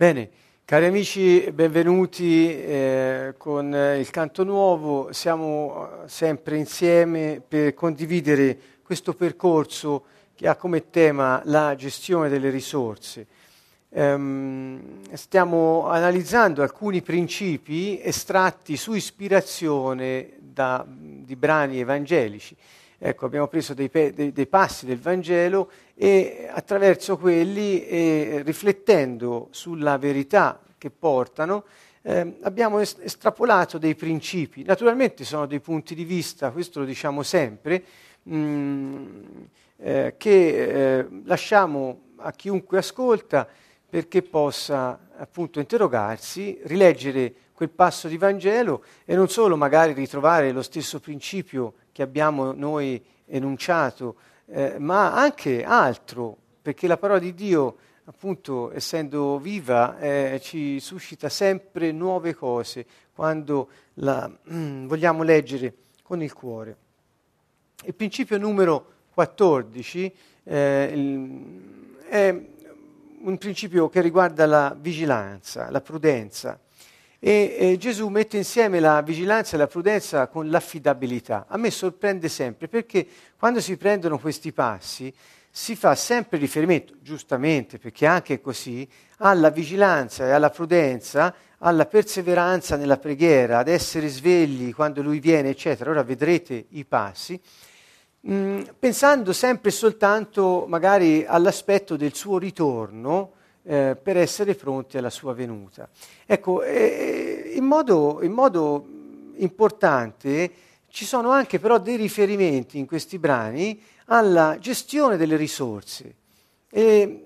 Bene, cari amici, benvenuti eh, con il canto nuovo. Siamo eh, sempre insieme per condividere questo percorso che ha come tema la gestione delle risorse. Ehm, stiamo analizzando alcuni principi estratti su ispirazione da, di brani evangelici. Ecco, abbiamo preso dei, dei, dei, passi del Vangelo e attraverso quelli, eh, riflettendo sulla verità che portano, eh, abbiamo est- estrapolato dei principi. Naturalmente sono dei punti di vista, questo lo diciamo sempre, mh, mm, eh, che eh, lasciamo a chiunque ascolta perché possa appunto interrogarsi, rileggere quel passo di Vangelo e non solo magari ritrovare lo stesso principio che abbiamo noi enunciato, eh, ma anche altro, perché la parola di Dio, appunto, essendo viva, eh, ci suscita sempre nuove cose quando la mm, vogliamo leggere con il cuore. Il principio numero 14 eh, è un principio che riguarda la vigilanza, la prudenza. E eh, Gesù mette insieme la vigilanza e la prudenza con l'affidabilità. A me sorprende sempre perché quando si prendono questi passi si fa sempre riferimento, giustamente, perché anche così, alla vigilanza e alla prudenza, alla perseveranza nella preghiera, ad essere svegli quando lui viene, eccetera. Ora vedrete i passi, mh, mm, pensando sempre soltanto magari all'aspetto del suo ritorno eh, per essere pronti alla sua venuta. Ecco, eh, in, modo, in modo importante ci sono anche però dei riferimenti in questi brani alla gestione delle risorse. E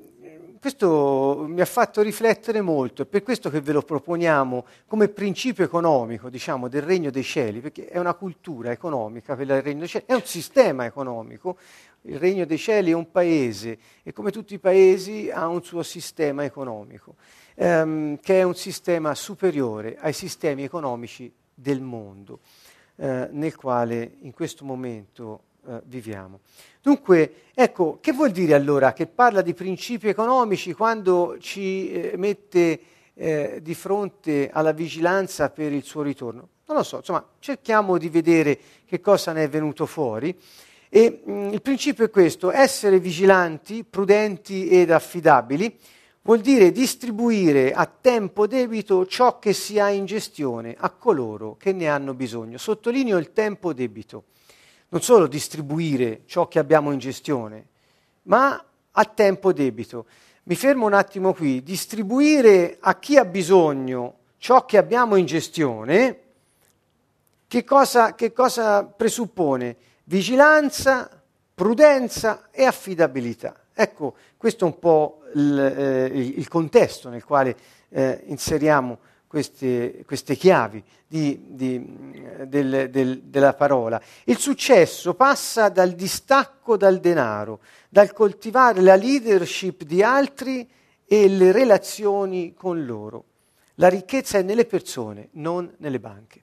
questo mi ha fatto riflettere molto, è per questo che ve lo proponiamo come principio economico, diciamo, del regno dei cieli, perché è una cultura economica quella del regno dei cieli, è un sistema economico, il regno dei cieli è un paese e come tutti i paesi ha un suo sistema economico, ehm, che è un sistema superiore ai sistemi economici del mondo, eh, nel quale in questo momento eh, viviamo. Dunque, ecco, che vuol dire allora che parla di principi economici quando ci eh, mette eh, di fronte alla vigilanza per il suo ritorno? Non lo so, insomma, cerchiamo di vedere che cosa ne è venuto fuori. E mh, mm, il principio è questo, essere vigilanti, prudenti ed affidabili vuol dire distribuire a tempo debito ciò che si ha in gestione a coloro che ne hanno bisogno. Sottolineo il tempo debito. Non solo distribuire ciò che abbiamo in gestione, ma a tempo debito. Mi fermo un attimo qui. Distribuire a chi ha bisogno ciò che abbiamo in gestione, che cosa, che cosa presuppone? Vigilanza, prudenza e affidabilità. Ecco, questo è un po' il, eh, il contesto nel quale eh, inseriamo queste, queste chiavi di, di, del, del, della parola. Il successo passa dal distacco dal denaro, dal coltivare la leadership di altri e le relazioni con loro. La ricchezza è nelle persone, non nelle banche.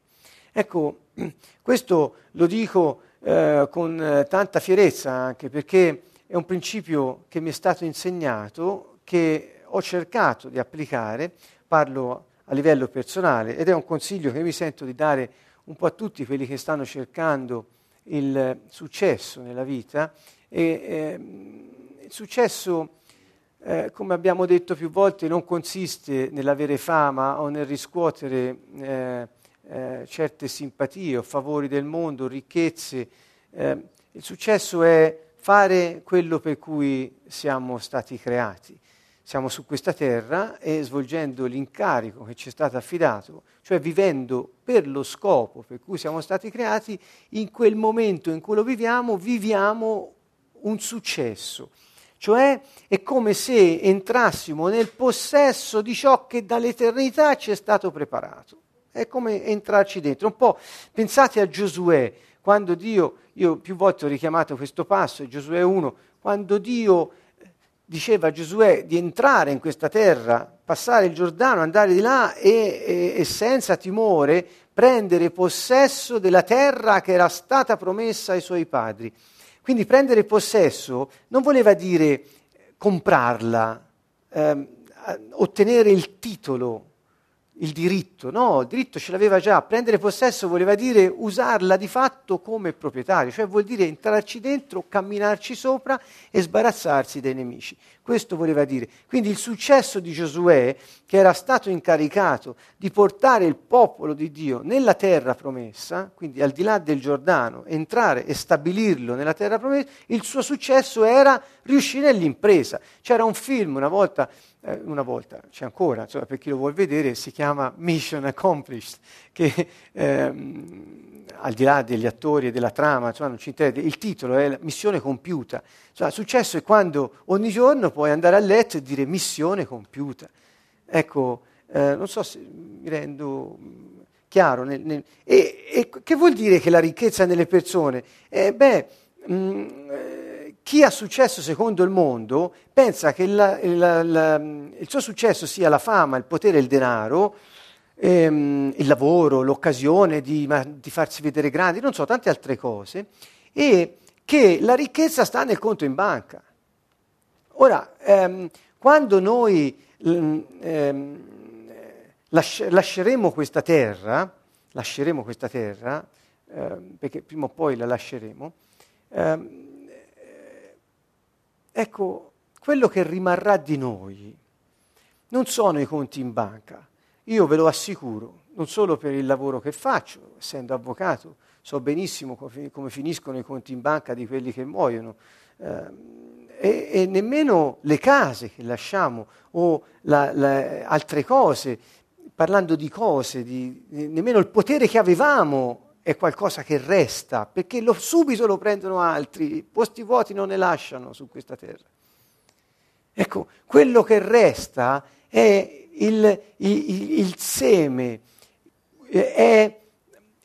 Ecco, questo lo dico eh, con eh, tanta fierezza anche perché è un principio che mi è stato insegnato, che ho cercato di applicare, parlo a livello personale ed è un consiglio che mi sento di dare un po' a tutti quelli che stanno cercando il successo nella vita. E, eh, il successo, eh, come abbiamo detto più volte, non consiste nell'avere fama o nel riscuotere eh, eh, certe simpatie o favori del mondo, ricchezze. Eh, il successo è fare quello per cui siamo stati creati. Siamo su questa terra e svolgendo l'incarico che ci è stato affidato, cioè vivendo per lo scopo per cui siamo stati creati, in quel momento in cui lo viviamo, viviamo un successo. Cioè è come se entrassimo nel possesso di ciò che dall'eternità ci è stato preparato. È come entrarci dentro. Un po' pensate a Giosuè, quando Dio, io più volte ho richiamato questo passo, Giosuè 1, quando Dio diceva a Giosuè di entrare in questa terra, passare il Giordano, andare di là e, e, e senza timore prendere possesso della terra che era stata promessa ai suoi padri. Quindi prendere possesso non voleva dire comprarla, ehm, ottenere il titolo il diritto, no, il diritto ce l'aveva già, prendere possesso voleva dire usarla di fatto come proprietario, cioè vuol dire entrarci dentro, camminarci sopra e sbarazzarsi dai nemici. Questo voleva dire. Quindi il successo di Giosuè, che era stato incaricato di portare il popolo di Dio nella terra promessa, quindi al di là del Giordano, entrare e stabilirlo nella terra promessa, il suo successo era riuscire nell'impresa. C'era un film una volta eh, una volta, c'è ancora, cioè per chi lo vuole vedere, si chiama Mission Accomplished, che ehm, al di là degli attori e della trama, interessa, il titolo è Missione compiuta. Cioè, il successo è quando ogni giorno puoi andare a letto e dire missione compiuta. Ecco, eh, non so se mi rendo chiaro. Nel, nel, e, e, che vuol dire che la ricchezza nelle persone? Eh, beh, mh, mm, chi ha successo secondo il mondo pensa che la, la, la, il suo successo sia la fama, il potere il denaro, ehm, il lavoro, l'occasione di, ma, di, farsi vedere grandi, non so, tante altre cose, e che la ricchezza sta nel conto in banca. Ora, ehm, quando noi ehm, lasci- lasceremo questa terra, lasceremo questa terra, ehm, perché prima o poi la lasceremo, ehm, Ecco, quello che rimarrà di noi non sono i conti in banca. Io ve lo assicuro, non solo per il lavoro che faccio, essendo avvocato, so benissimo come finiscono i conti in banca di quelli che muoiono. Eh, e, e, nemmeno le case che lasciamo o la, la, altre cose, parlando di cose, di, nemmeno il potere che avevamo è qualcosa che resta, perché lo, subito lo prendono altri, posti vuoti non ne lasciano su questa terra. Ecco, quello che resta è il, il, il seme, è,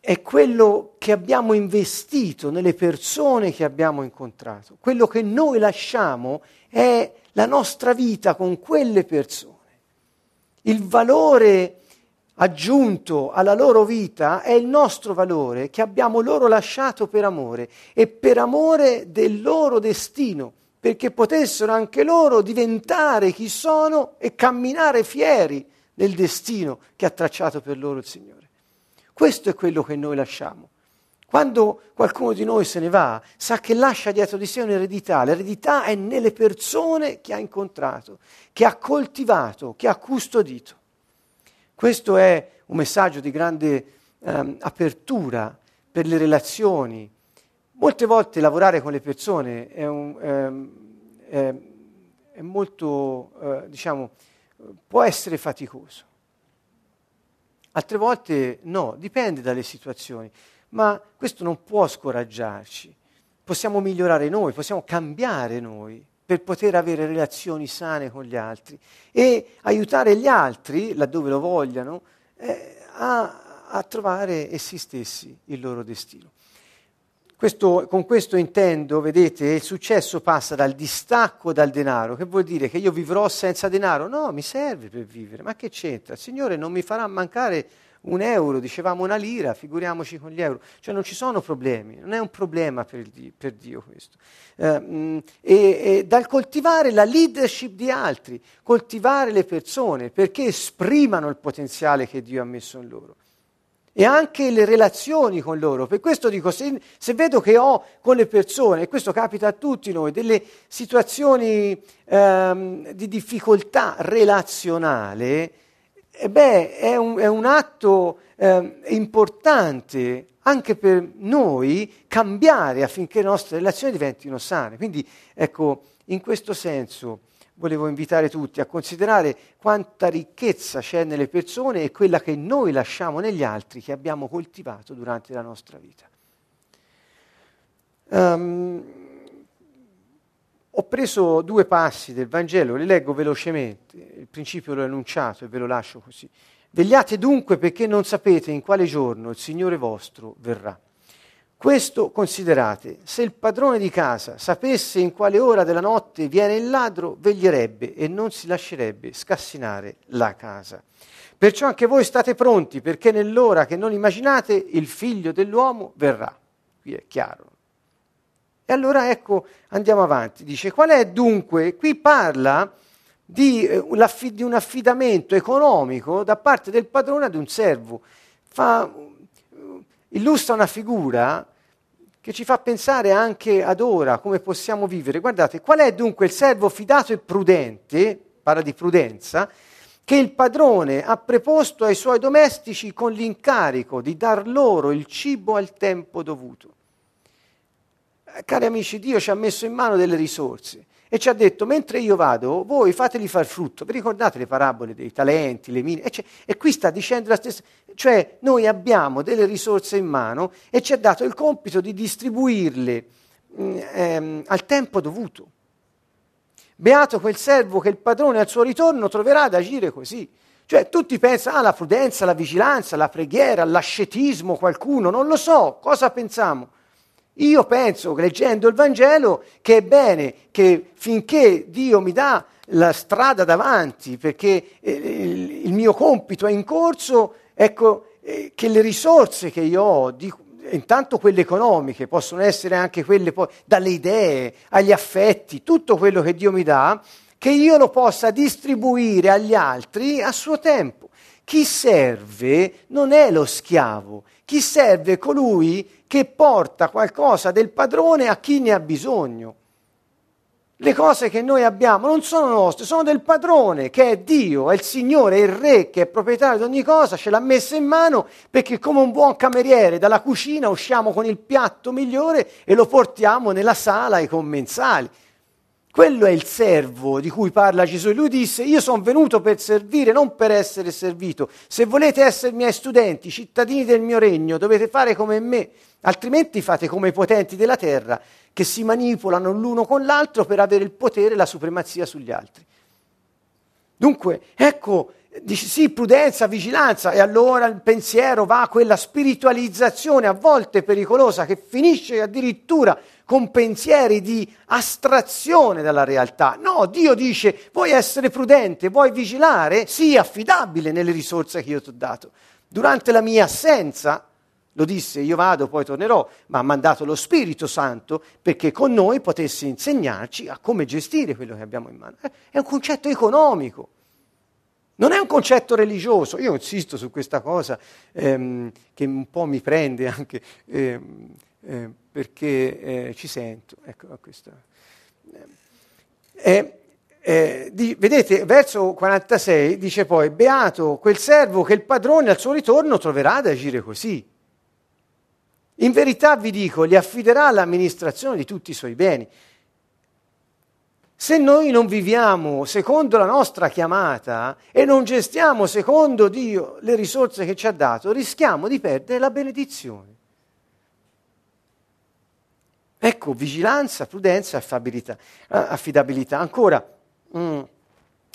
è quello che abbiamo investito nelle persone che abbiamo incontrato. Quello che noi lasciamo è la nostra vita con quelle persone. Il valore aggiunto alla loro vita è il nostro valore che abbiamo loro lasciato per amore e per amore del loro destino, perché potessero anche loro diventare chi sono e camminare fieri nel destino che ha tracciato per loro il Signore. Questo è quello che noi lasciamo. Quando qualcuno di noi se ne va, sa che lascia dietro di sé un'eredità. L'eredità è nelle persone che ha incontrato, che ha coltivato, che ha custodito. Questo è un messaggio di grande um, apertura per le relazioni. Molte volte lavorare con le persone è, un, um, è, è molto, uh, diciamo, può essere faticoso. Altre volte no, dipende dalle situazioni, ma questo non può scoraggiarci. Possiamo migliorare noi, possiamo cambiare noi per poter avere relazioni sane con gli altri e aiutare gli altri, laddove lo vogliano, eh, a, a, trovare essi stessi il loro destino. Questo, con questo intendo, vedete, il successo passa dal distacco dal denaro, che vuol dire che io vivrò senza denaro? No, mi serve per vivere, ma che c'entra? Il Signore non mi farà mancare un euro, dicevamo una lira, figuriamoci con gli euro. Cioè non ci sono problemi, non è un problema per, Dio, per Dio questo. Eh, e, e dal coltivare la leadership di altri, coltivare le persone perché esprimano il potenziale che Dio ha messo in loro. E anche le relazioni con loro. Per questo dico, se, se vedo che ho con le persone, e questo capita a tutti noi, delle situazioni ehm, di difficoltà relazionale, e beh, è un, è un atto eh, importante anche per noi cambiare affinché le nostre relazioni diventino sane. Quindi, ecco, in questo senso volevo invitare tutti a considerare quanta ricchezza c'è nelle persone e quella che noi lasciamo negli altri, che abbiamo coltivato durante la nostra vita. Um, ho preso due passi del Vangelo, li leggo velocemente, il principio l'ho enunciato e ve lo lascio così. Vegliate dunque perché non sapete in quale giorno il Signore vostro verrà. Questo considerate, se il padrone di casa sapesse in quale ora della notte viene il ladro, veglierebbe e non si lascerebbe scassinare la casa. Perciò anche voi state pronti, perché nell'ora che non immaginate il figlio dell'uomo verrà. Qui è chiaro, e allora ecco, andiamo avanti. Dice, qual è dunque? Qui parla di, eh, un affidamento economico da parte del padrone ad un servo. Fa, illustra una figura che ci fa pensare anche ad ora come possiamo vivere. Guardate, qual è dunque il servo fidato e prudente, parla di prudenza, che il padrone ha preposto ai suoi domestici con l'incarico di dar loro il cibo al tempo dovuto. Eh, cari amici, Dio ci ha messo in mano delle risorse e ci ha detto, mentre io vado, voi fateli far frutto. Vi ricordate le parabole dei talenti, le mine? E, e, qui sta dicendo la stessa, cioè noi abbiamo delle risorse in mano e ci ha dato il compito di distribuirle mh, mm, ehm, al tempo dovuto. Beato quel servo che il padrone al suo ritorno troverà ad agire così. Cioè tutti pensano alla ah, prudenza, alla vigilanza, alla preghiera, all'ascetismo, qualcuno, non lo so, cosa pensiamo? Io penso, leggendo il Vangelo, che è bene che finché Dio mi dà la strada davanti, perché eh, il mio compito è in corso, ecco, eh, che le risorse che io ho, intanto quelle economiche, possono essere anche quelle poi dalle idee, agli affetti, tutto quello che Dio mi dà, che io lo possa distribuire agli altri a suo tempo. Chi serve non è lo schiavo, chi serve è colui che porta qualcosa del padrone a chi ne ha bisogno. Le cose che noi abbiamo non sono nostre, sono del padrone, che è Dio, è il Signore, è il Re, che è proprietario di ogni cosa, ce l'ha messa in mano perché come un buon cameriere dalla cucina usciamo con il piatto migliore e lo portiamo nella sala ai commensali. Quello è il servo di cui parla Gesù. Lui disse, io sono venuto per servire, non per essere servito. Se volete essere miei studenti, cittadini del mio regno, dovete fare come me, altrimenti fate come i potenti della terra, che si manipolano l'uno con l'altro per avere il potere e la supremazia sugli altri. Dunque, ecco dici sì, prudenza, vigilanza, e allora il pensiero va a quella spiritualizzazione a volte pericolosa che finisce addirittura con pensieri di astrazione dalla realtà. No, Dio dice, vuoi essere prudente, vuoi vigilare? Sii affidabile nelle risorse che io ti ho dato. Durante la mia assenza, lo disse, io vado, poi tornerò, ma ha mandato lo Spirito Santo perché con noi potesse insegnarci a come gestire quello che abbiamo in mano. È un concetto economico. Non è un concetto religioso, io insisto su questa cosa ehm, che un po' mi prende anche ehm, eh, perché eh, ci sento. Ecco. Eh, eh, di, vedete, verso 46 dice poi, beato quel servo che il padrone al suo ritorno troverà ad agire così. In verità vi dico, gli affiderà l'amministrazione di tutti i suoi beni. Se noi non viviamo secondo la nostra chiamata e non gestiamo secondo Dio le risorse che ci ha dato, rischiamo di perdere la benedizione. Ecco, vigilanza, prudenza, affabilità, affidabilità. Ancora, mm,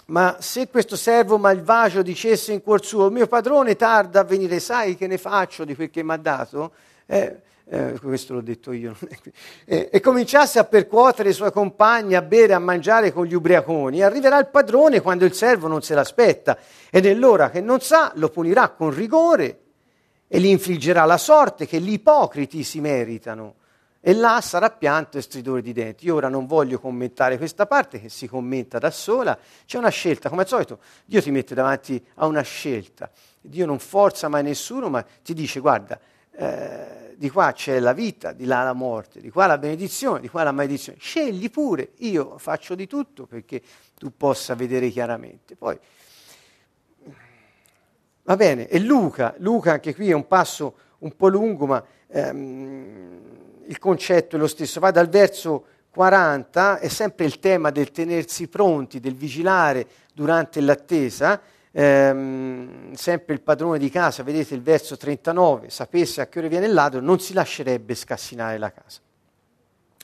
ma se questo servo malvagio dicesse in cuor suo, mio padrone tarda a venire, sai che ne faccio di quel che mi ha dato? Eh, eh, questo l'ho detto io, e, e cominciasse a percuotere i suoi compagni, a bere, a mangiare con gli ubriaconi, arriverà il padrone quando il servo non se l'aspetta e nell'ora che non sa lo punirà con rigore e gli infliggerà la sorte che gli ipocriti si meritano. E là sarà pianto e stridore di denti. Io ora non voglio commentare questa parte che si commenta da sola, c'è una scelta, come al solito Dio ti mette davanti a una scelta. Dio non forza mai nessuno, ma ti dice guarda, eh, di qua c'è la vita, di là la morte, di qua la benedizione, di qua la maledizione. Scegli pure, io faccio di tutto perché tu possa vedere chiaramente. Poi, va bene, e Luca, Luca anche qui è un passo un po' lungo, ma ehm, il concetto è lo stesso. Va dal verso 40, è sempre il tema del tenersi pronti, del vigilare durante l'attesa ehm, sempre il padrone di casa, vedete il verso 39, sapesse a che ora viene il ladro, non si lascerebbe scassinare la casa.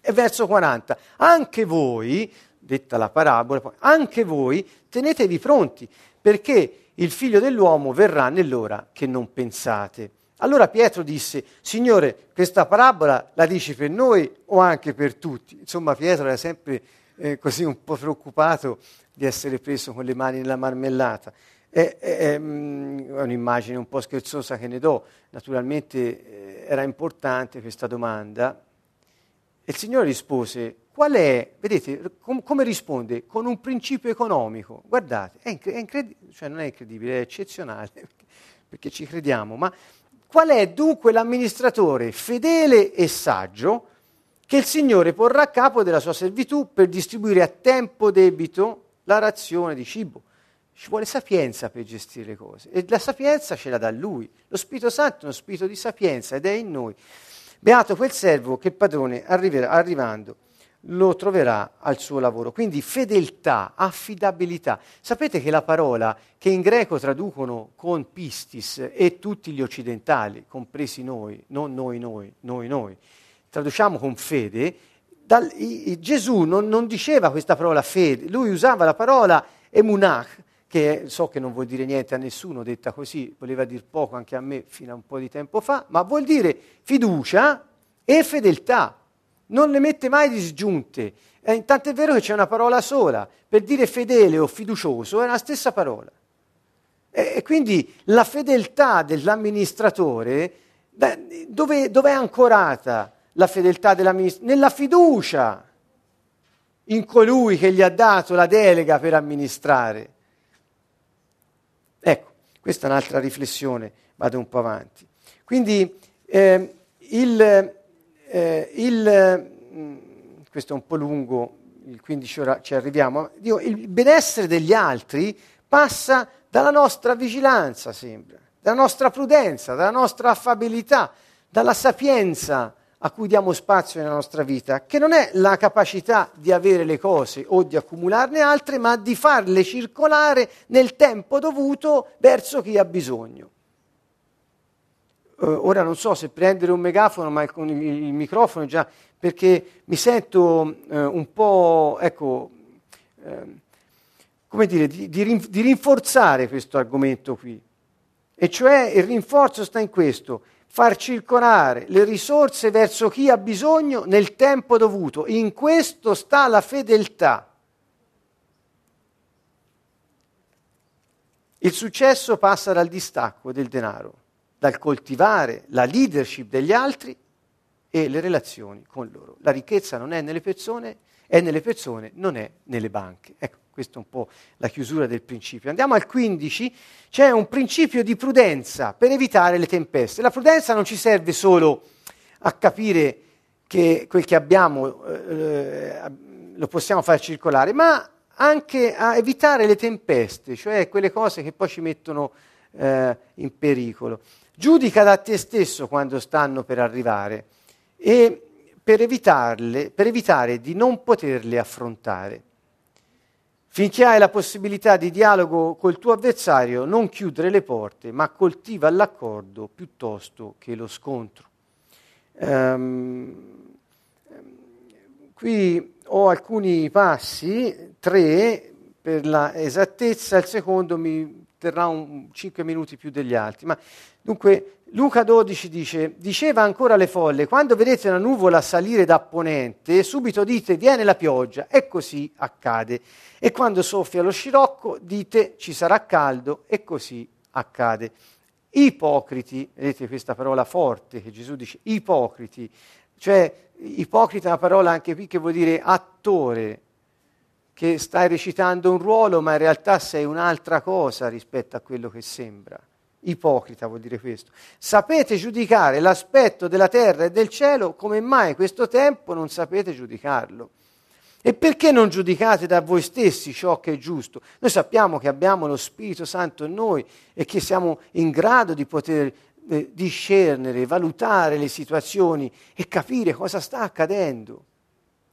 E verso 40, anche voi, detta la parabola, anche voi tenetevi pronti, perché il figlio dell'uomo verrà nell'ora che non pensate. Allora Pietro disse, Signore, questa parabola la dici per noi o anche per tutti? Insomma, Pietro era sempre eh, così un po' preoccupato di essere preso con le mani nella marmellata. È, è, è, mm, un'immagine un po' scherzosa che ne do, naturalmente eh, era importante questa domanda. E il Signore rispose, qual è, vedete com- come risponde? Con un principio economico. Guardate, è, inc- è incredibile, cioè non è incredibile, è eccezionale, perché ci crediamo, ma qual è dunque l'amministratore fedele e saggio che il Signore porrà a capo della sua servitù per distribuire a tempo debito la razione di cibo? Ci vuole sapienza per gestire le cose e la sapienza ce la dà Lui. Lo Spirito Santo è uno spirito di sapienza ed è in noi. Beato quel servo che il padrone arriverà, arrivando lo troverà al suo lavoro. Quindi fedeltà, affidabilità. Sapete che la parola che in greco traducono con pistis e tutti gli occidentali, compresi noi, non noi noi, noi noi, traduciamo con fede, dal, i, Gesù non, non, diceva questa parola fede, lui usava la parola emunach, che so che non vuol dire niente a nessuno, detta così, voleva dire poco anche a me fino a un po' di tempo fa, ma vuol dire fiducia e fedeltà, non le mette mai disgiunte. Eh, tanto è vero che c'è una parola sola, per dire fedele o fiducioso è la stessa parola. E, e quindi la fedeltà dell'amministratore, dove, dove è ancorata la fedeltà dell'amministratore? Nella fiducia in colui che gli ha dato la delega per amministrare. Questa è un'altra riflessione, vado un po' avanti. Quindi eh, il, eh, il, mm, questo è un po' lungo, il 15 ora ci arriviamo, dico, il benessere degli altri passa dalla nostra vigilanza, sembra, dalla nostra prudenza, dalla nostra affabilità, dalla sapienza a cui diamo spazio nella nostra vita, che non è la capacità di avere le cose o di accumularne altre, ma di farle circolare nel tempo dovuto verso chi ha bisogno. Uh, ora non so se prendere un megafono, ma con il, microfono già, perché mi sento uh, un po', ecco, uh, come dire, di, di, di rinforzare questo argomento qui. E cioè il rinforzo sta in questo far circolare le risorse verso chi ha bisogno nel tempo dovuto. In questo sta la fedeltà. Il successo passa dal distacco del denaro, dal coltivare la leadership degli altri e le relazioni con loro. La ricchezza non è nelle persone, è nelle persone, non è nelle banche. Ecco. Questa è un po' la chiusura del principio. Andiamo al 15, c'è un principio di prudenza per evitare le tempeste. La prudenza non ci serve solo a capire che quel che abbiamo eh, lo possiamo far circolare, ma anche a evitare le tempeste, cioè quelle cose che poi ci mettono eh, in pericolo. Giudica da te stesso quando stanno per arrivare e per, evitarle, per evitare di non poterle affrontare. Finché hai la possibilità di dialogo col tuo avversario, non chiudere le porte, ma coltiva l'accordo piuttosto che lo scontro. Um, qui ho alcuni passi, tre per la esattezza, il secondo mi terrà un, 5 minuti più degli altri. Ma, dunque, Luca 12 dice, diceva ancora alle folle, quando vedete una nuvola salire da ponente, subito dite viene la pioggia, e così accade. E quando soffia lo scirocco, dite ci sarà caldo, e così accade. Ipocriti, vedete questa parola forte che Gesù dice, ipocriti, cioè ipocrita è una parola anche qui che vuol dire attore, che stai recitando un ruolo, ma in realtà sei un'altra cosa rispetto a quello che sembra. Ipocrita vuol dire questo. Sapete giudicare l'aspetto della terra e del cielo, come mai questo tempo non sapete giudicarlo? E perché non giudicate da voi stessi ciò che è giusto? Noi sappiamo che abbiamo lo Spirito Santo in noi e che siamo in grado di poter eh, discernere, valutare le situazioni e capire cosa sta accadendo.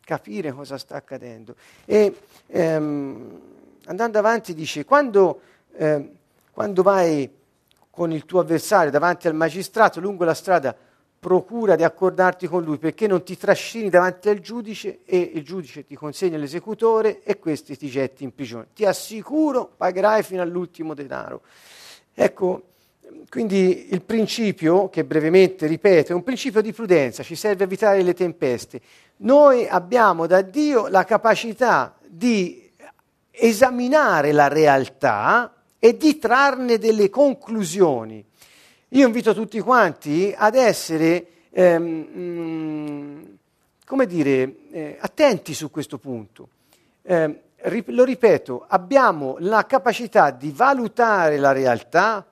Capire cosa sta accadendo. E ehm, andando avanti dice, quando, eh, quando vai con il tuo avversario davanti al magistrato lungo la strada, procura di accordarti con lui perché non ti trascini davanti al giudice e il giudice ti consegna l'esecutore e questi ti getti in prigione. Ti assicuro, pagherai fino all'ultimo denaro. Ecco, quindi il principio, che brevemente ripeto, è un principio di prudenza, ci serve a evitare le tempeste. Noi abbiamo da Dio la capacità di esaminare la realtà e di trarne delle conclusioni. Io invito tutti quanti ad essere ehm, come dire, eh, attenti su questo punto. Eh, lo ripeto, abbiamo la capacità di valutare la realtà,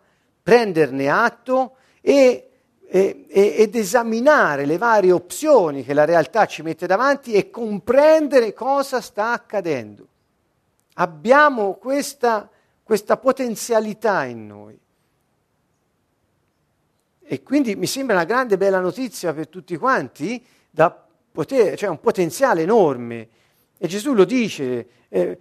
prenderne atto e, e, ed esaminare le varie opzioni che la realtà ci mette davanti e comprendere cosa sta accadendo. Abbiamo questa, questa potenzialità in noi. E quindi mi sembra una grande bella notizia per tutti quanti, poter, cioè un potenziale enorme. E Gesù lo dice, eh, eh,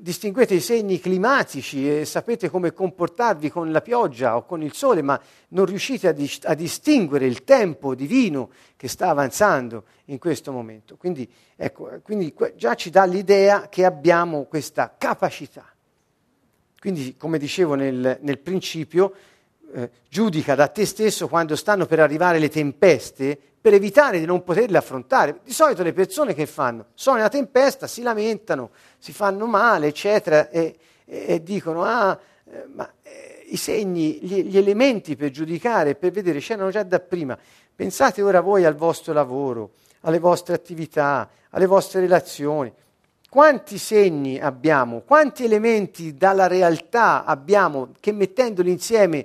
distinguete i segni climatici e sapete come comportarvi con la pioggia o con il sole, ma non riuscite a, dis- a distinguere il tempo divino che sta avanzando in questo momento. Quindi, ecco, quindi già ci dà l'idea che abbiamo questa capacità. Quindi, come dicevo nel, nel principio, eh, giudica da te stesso quando stanno per arrivare le tempeste per evitare di non poterle affrontare. Di solito le persone che fanno? Sono nella tempesta, si lamentano, si fanno male, eccetera, e, e, e dicono, ah, eh, ma eh, i segni, gli, gli, elementi per giudicare, per vedere, c'erano già da prima. Pensate ora voi al vostro lavoro, alle vostre attività, alle vostre relazioni. Quanti segni abbiamo, quanti elementi dalla realtà abbiamo che mettendoli insieme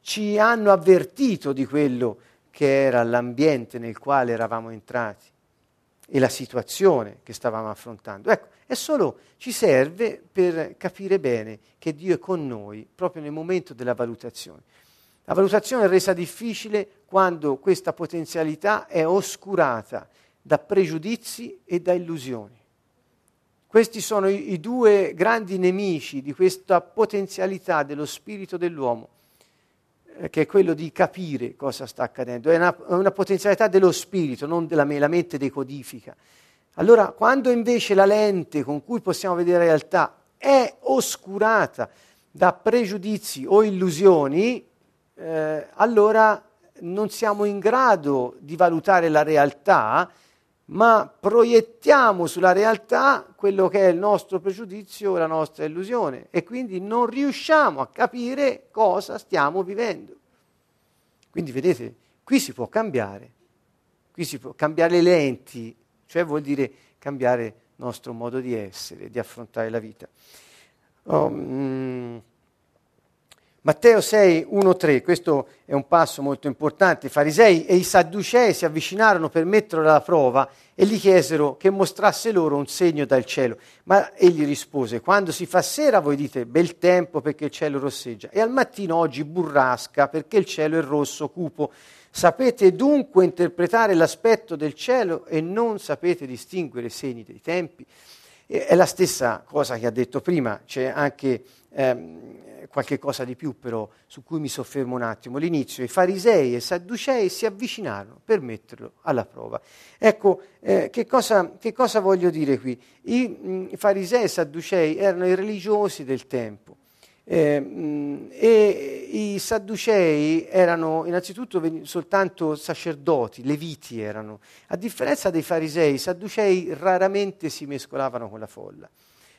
ci hanno avvertito di quello che era l'ambiente nel quale eravamo entrati e la situazione che stavamo affrontando. Ecco, è solo ci serve per capire bene che Dio è con noi proprio nel momento della valutazione. La valutazione è resa difficile quando questa potenzialità è oscurata da pregiudizi e da illusioni. Questi sono i, i due grandi nemici di questa potenzialità dello spirito dell'uomo eh, che è quello di capire cosa sta accadendo, è una, una potenzialità dello spirito, non della la mente decodifica. Allora, quando invece la lente con cui possiamo vedere la realtà è oscurata da pregiudizi o illusioni, eh, allora non siamo in grado di valutare la realtà ma proiettiamo sulla realtà quello che è il nostro pregiudizio, la nostra illusione e quindi non riusciamo a capire cosa stiamo vivendo. Quindi vedete, qui si può cambiare, qui si può cambiare le lenti, cioè vuol dire cambiare il nostro modo di essere, di affrontare la vita. Oh, mm, Matteo 6, 1, 3, questo è un passo molto importante. I farisei e i sadducei si avvicinarono per metterlo alla prova e gli chiesero che mostrasse loro un segno dal cielo. Ma egli rispose, quando si fa sera voi dite bel tempo perché il cielo rosseggia e al mattino oggi burrasca perché il cielo è rosso, cupo. Sapete dunque interpretare l'aspetto del cielo e non sapete distinguere i segni dei tempi? È la stessa cosa che ha detto prima, c'è anche ehm, qualche cosa di più però su cui mi soffermo un attimo. L'inizio, i farisei e i sadducei si avvicinarono per metterlo alla prova. Ecco, eh, che, cosa, che, cosa, voglio dire qui? I, mh, mm, farisei e i sadducei erano i religiosi del tempo. Eh, e i sadducei erano innanzitutto soltanto sacerdoti, leviti erano. A differenza dei farisei, i sadducei raramente si mescolavano con la folla.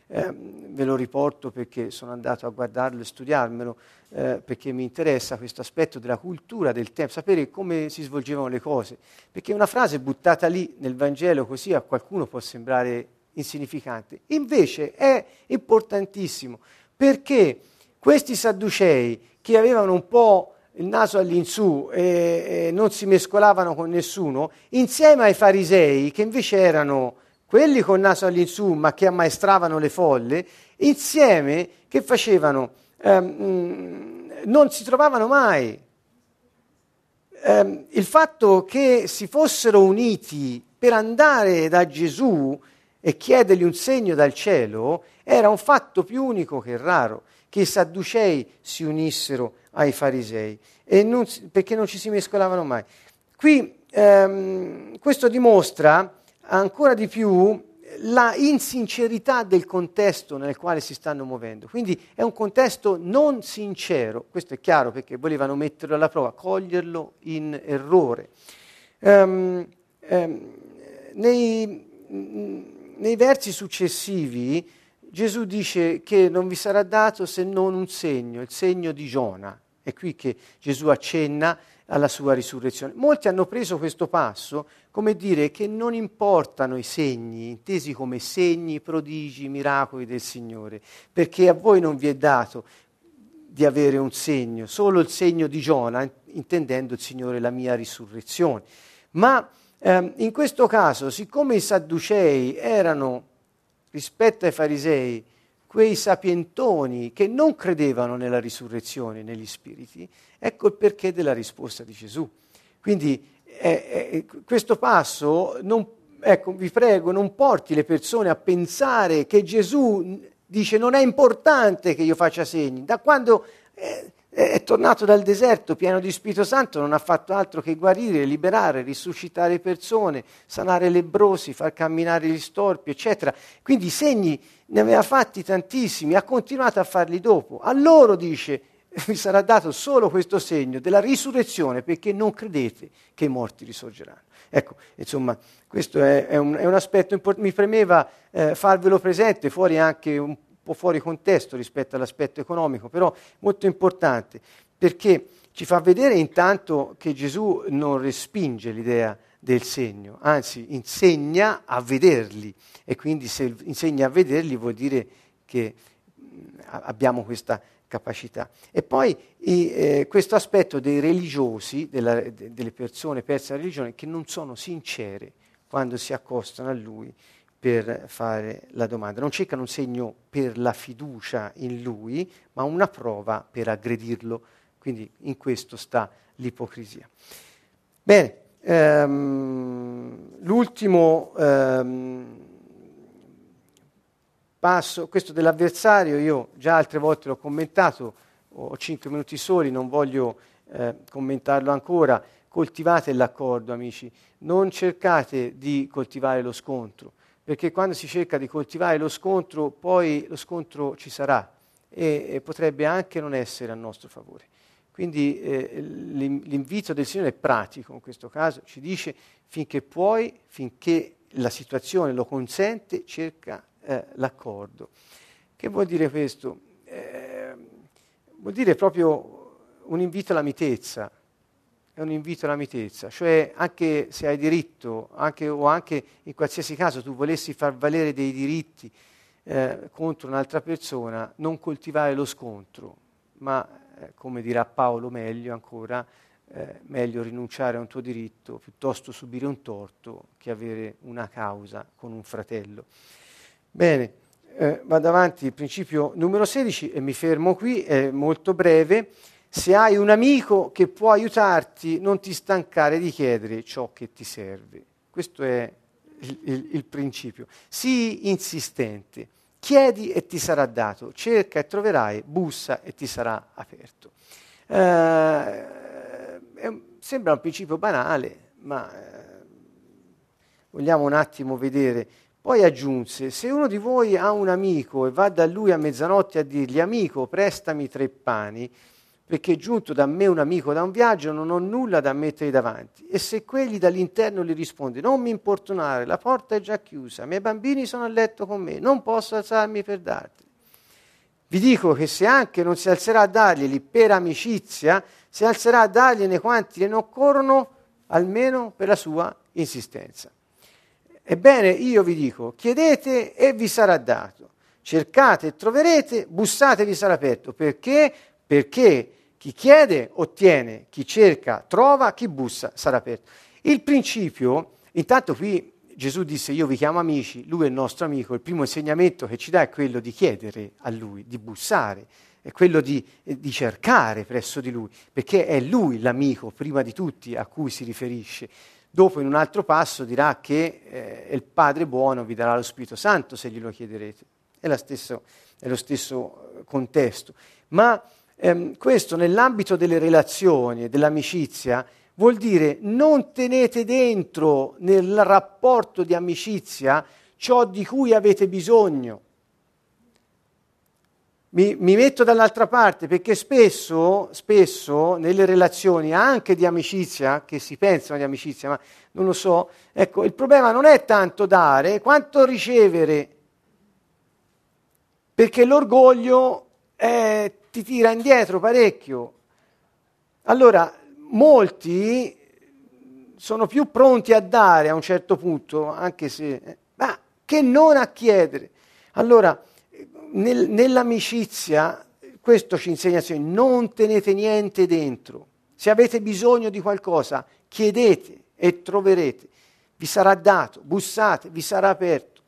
Eh, ve lo riporto perché sono andato a guardarlo e studiarmelo, eh, perché mi interessa questo aspetto della cultura del tempo, sapere come si svolgevano le cose. Perché una frase buttata lì nel Vangelo così a qualcuno può sembrare insignificante. Invece è importantissimo perché questi sadducei che avevano un po' il naso all'insù e, e non si mescolavano con nessuno, insieme ai farisei che invece erano quelli col naso all'insù ma che ammaestravano le folle, insieme che facevano, ehm, non si trovavano mai. Ehm, il fatto che si fossero uniti per andare da Gesù e chiedergli un segno dal cielo era un fatto più unico che raro, che i sadducei si unissero ai farisei, non perché non ci si mescolavano mai. Qui ehm, questo dimostra ancora di più la insincerità del contesto nel quale si stanno muovendo. Quindi è un contesto non sincero, questo è chiaro perché volevano metterlo alla prova, coglierlo in errore. Um, um, nei, nei versi successivi Gesù dice che non vi sarà dato se non un segno, il segno di Giona. È qui che Gesù accenna alla sua risurrezione. Molti hanno preso questo passo come dire che non importano i segni, intesi come segni, prodigi, miracoli del Signore, perché a voi non vi è dato di avere un segno, solo il segno di Giona, intendendo il Signore la mia risurrezione. Ma ehm, in questo caso, siccome i sadducei erano, rispetto ai farisei, quei sapientoni che non credevano nella risurrezione, negli spiriti, ecco il perché della risposta di Gesù. Quindi eh, eh, questo passo, non, ecco, vi prego, non porti le persone a pensare che Gesù dice non è importante che io faccia segni. Da quando eh, è tornato dal deserto pieno di Spirito Santo, non ha fatto altro che guarire, liberare, risuscitare persone, sanare lebrosi, far camminare gli storpi, eccetera. Quindi i segni ne aveva fatti tantissimi, ha continuato a farli dopo. A loro dice, vi sarà dato solo questo segno della risurrezione perché non credete che i morti risorgeranno. Ecco, insomma, questo è, è, un, è un, aspetto importante. Mi premeva eh, farvelo presente, fuori anche un po' fuori contesto rispetto all'aspetto economico, però molto importante, perché ci fa vedere intanto che Gesù non respinge l'idea del segno, anzi insegna a vederli e quindi se insegna a vederli vuol dire che abbiamo questa capacità. E poi eh, questo aspetto dei religiosi, della, de, delle persone perse la religione, che non sono sincere quando si accostano a lui per fare la domanda. Non cercano un segno per la fiducia in lui, ma una prova per aggredirlo. Quindi in questo sta l'ipocrisia. Bene, ehm, l'ultimo ehm, passo, questo dell'avversario, io già altre volte l'ho commentato, ho cinque minuti soli, non voglio eh, commentarlo ancora. Coltivate l'accordo, amici, non cercate di coltivare lo scontro perché quando si cerca di coltivare lo scontro, poi lo scontro ci sarà e, e potrebbe anche non essere a nostro favore. Quindi eh, l'invito del Signore è pratico in questo caso, ci dice finché puoi, finché la situazione lo consente, cerca eh, l'accordo. Che vuol dire questo? Eh, vuol dire proprio un invito alla mitezza, è un invito alla mitezza, cioè anche se hai diritto, anche, o anche in qualsiasi caso tu volessi far valere dei diritti eh, contro un'altra persona, non coltivare lo scontro, ma eh, come dirà Paolo meglio ancora, eh, meglio rinunciare a un tuo diritto piuttosto subire un torto che avere una causa con un fratello. Bene, eh, vado avanti, principio numero 16 e mi fermo qui, è molto breve. Se hai un amico che può aiutarti, non ti stancare di chiedere ciò che ti serve. Questo è il, il, il principio. Sii insistente. Chiedi e ti sarà dato, cerca e troverai, bussa e ti sarà aperto. Eh, sembra un principio banale, ma eh, vogliamo un attimo vedere. Poi aggiunse, se uno di voi ha un amico e va da lui a mezzanotte a dirgli, amico, prestami tre pani, perché è giunto da me un amico da un viaggio, non ho nulla da mettere davanti. E se quegli dall'interno gli risponde, non mi importunare, la porta è già chiusa, i miei bambini sono a letto con me, non posso alzarmi per darti. Vi dico che se anche non si alzerà a darglieli per amicizia, si alzerà a dargliene quanti ne occorrono, almeno per la sua insistenza. Ebbene, io vi dico, chiedete e vi sarà dato, cercate e troverete, bussate e vi sarà aperto. Perché? Perché chi chiede ottiene, chi cerca trova, chi bussa sarà aperto. Il principio, intanto qui Gesù disse io vi chiamo amici, lui è il nostro amico, il primo insegnamento che ci dà è quello di chiedere a lui, di bussare, è quello di, eh, di cercare presso di lui, perché è lui l'amico prima di tutti a cui si riferisce. Dopo in un altro passo dirà che eh, il Padre buono vi darà lo Spirito Santo se glielo chiederete. È, stesso, è lo stesso eh, contesto. Ma ehm, questo nell'ambito delle relazioni e dell'amicizia vuol dire non tenete dentro nel rapporto di amicizia ciò di cui avete bisogno. Mi, mi, metto dall'altra parte perché spesso, spesso nelle relazioni anche di amicizia, che si pensano di amicizia, ma non lo so, ecco, il problema non è tanto dare quanto ricevere, perché l'orgoglio eh, ti tira indietro parecchio. Allora, molti sono più pronti a dare a un certo punto, anche se, ma che non a chiedere. Allora, nel, nell'amicizia, questo ci insegna, non tenete niente dentro. Se avete bisogno di qualcosa, chiedete e troverete. Vi sarà dato, bussate, vi sarà aperto.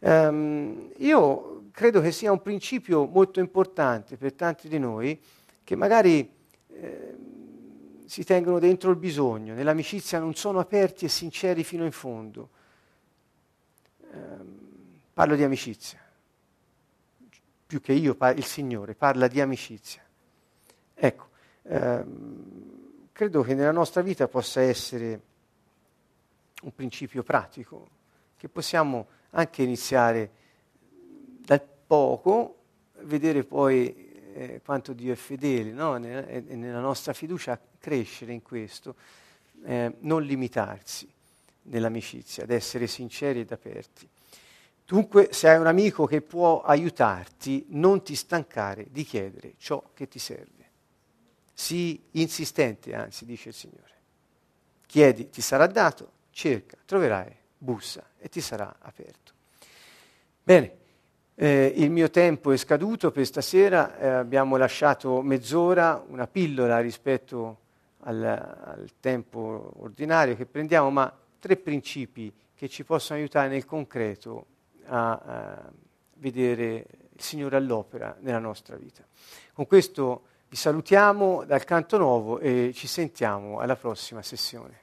Um, io credo che sia un principio molto importante per tanti di noi che magari eh, si tengono dentro il bisogno, nell'amicizia non sono aperti e sinceri fino in fondo. Eh, parlo di amicizia, più che io, il Signore parla di amicizia. Ecco, ehm, credo che nella nostra vita possa essere un principio pratico, che possiamo anche iniziare dal poco, vedere poi eh, quanto Dio è fedele, no? e, nella nostra fiducia crescere in questo, eh, non limitarsi nell'amicizia, ad essere sinceri ed aperti. Dunque, se hai un amico che può aiutarti, non ti stancare di chiedere ciò che ti serve. Sii insistente, anzi, dice il Signore. Chiedi, ti sarà dato, cerca, troverai, bussa e ti sarà aperto. Bene, eh, il mio tempo è scaduto per stasera, eh, abbiamo lasciato mezz'ora, una pillola rispetto al, al, tempo ordinario che prendiamo, ma tre principi che ci possono aiutare nel concreto a, a vedere il Signore all'opera nella nostra vita. Con questo vi salutiamo dal canto nuovo e ci sentiamo alla prossima sessione.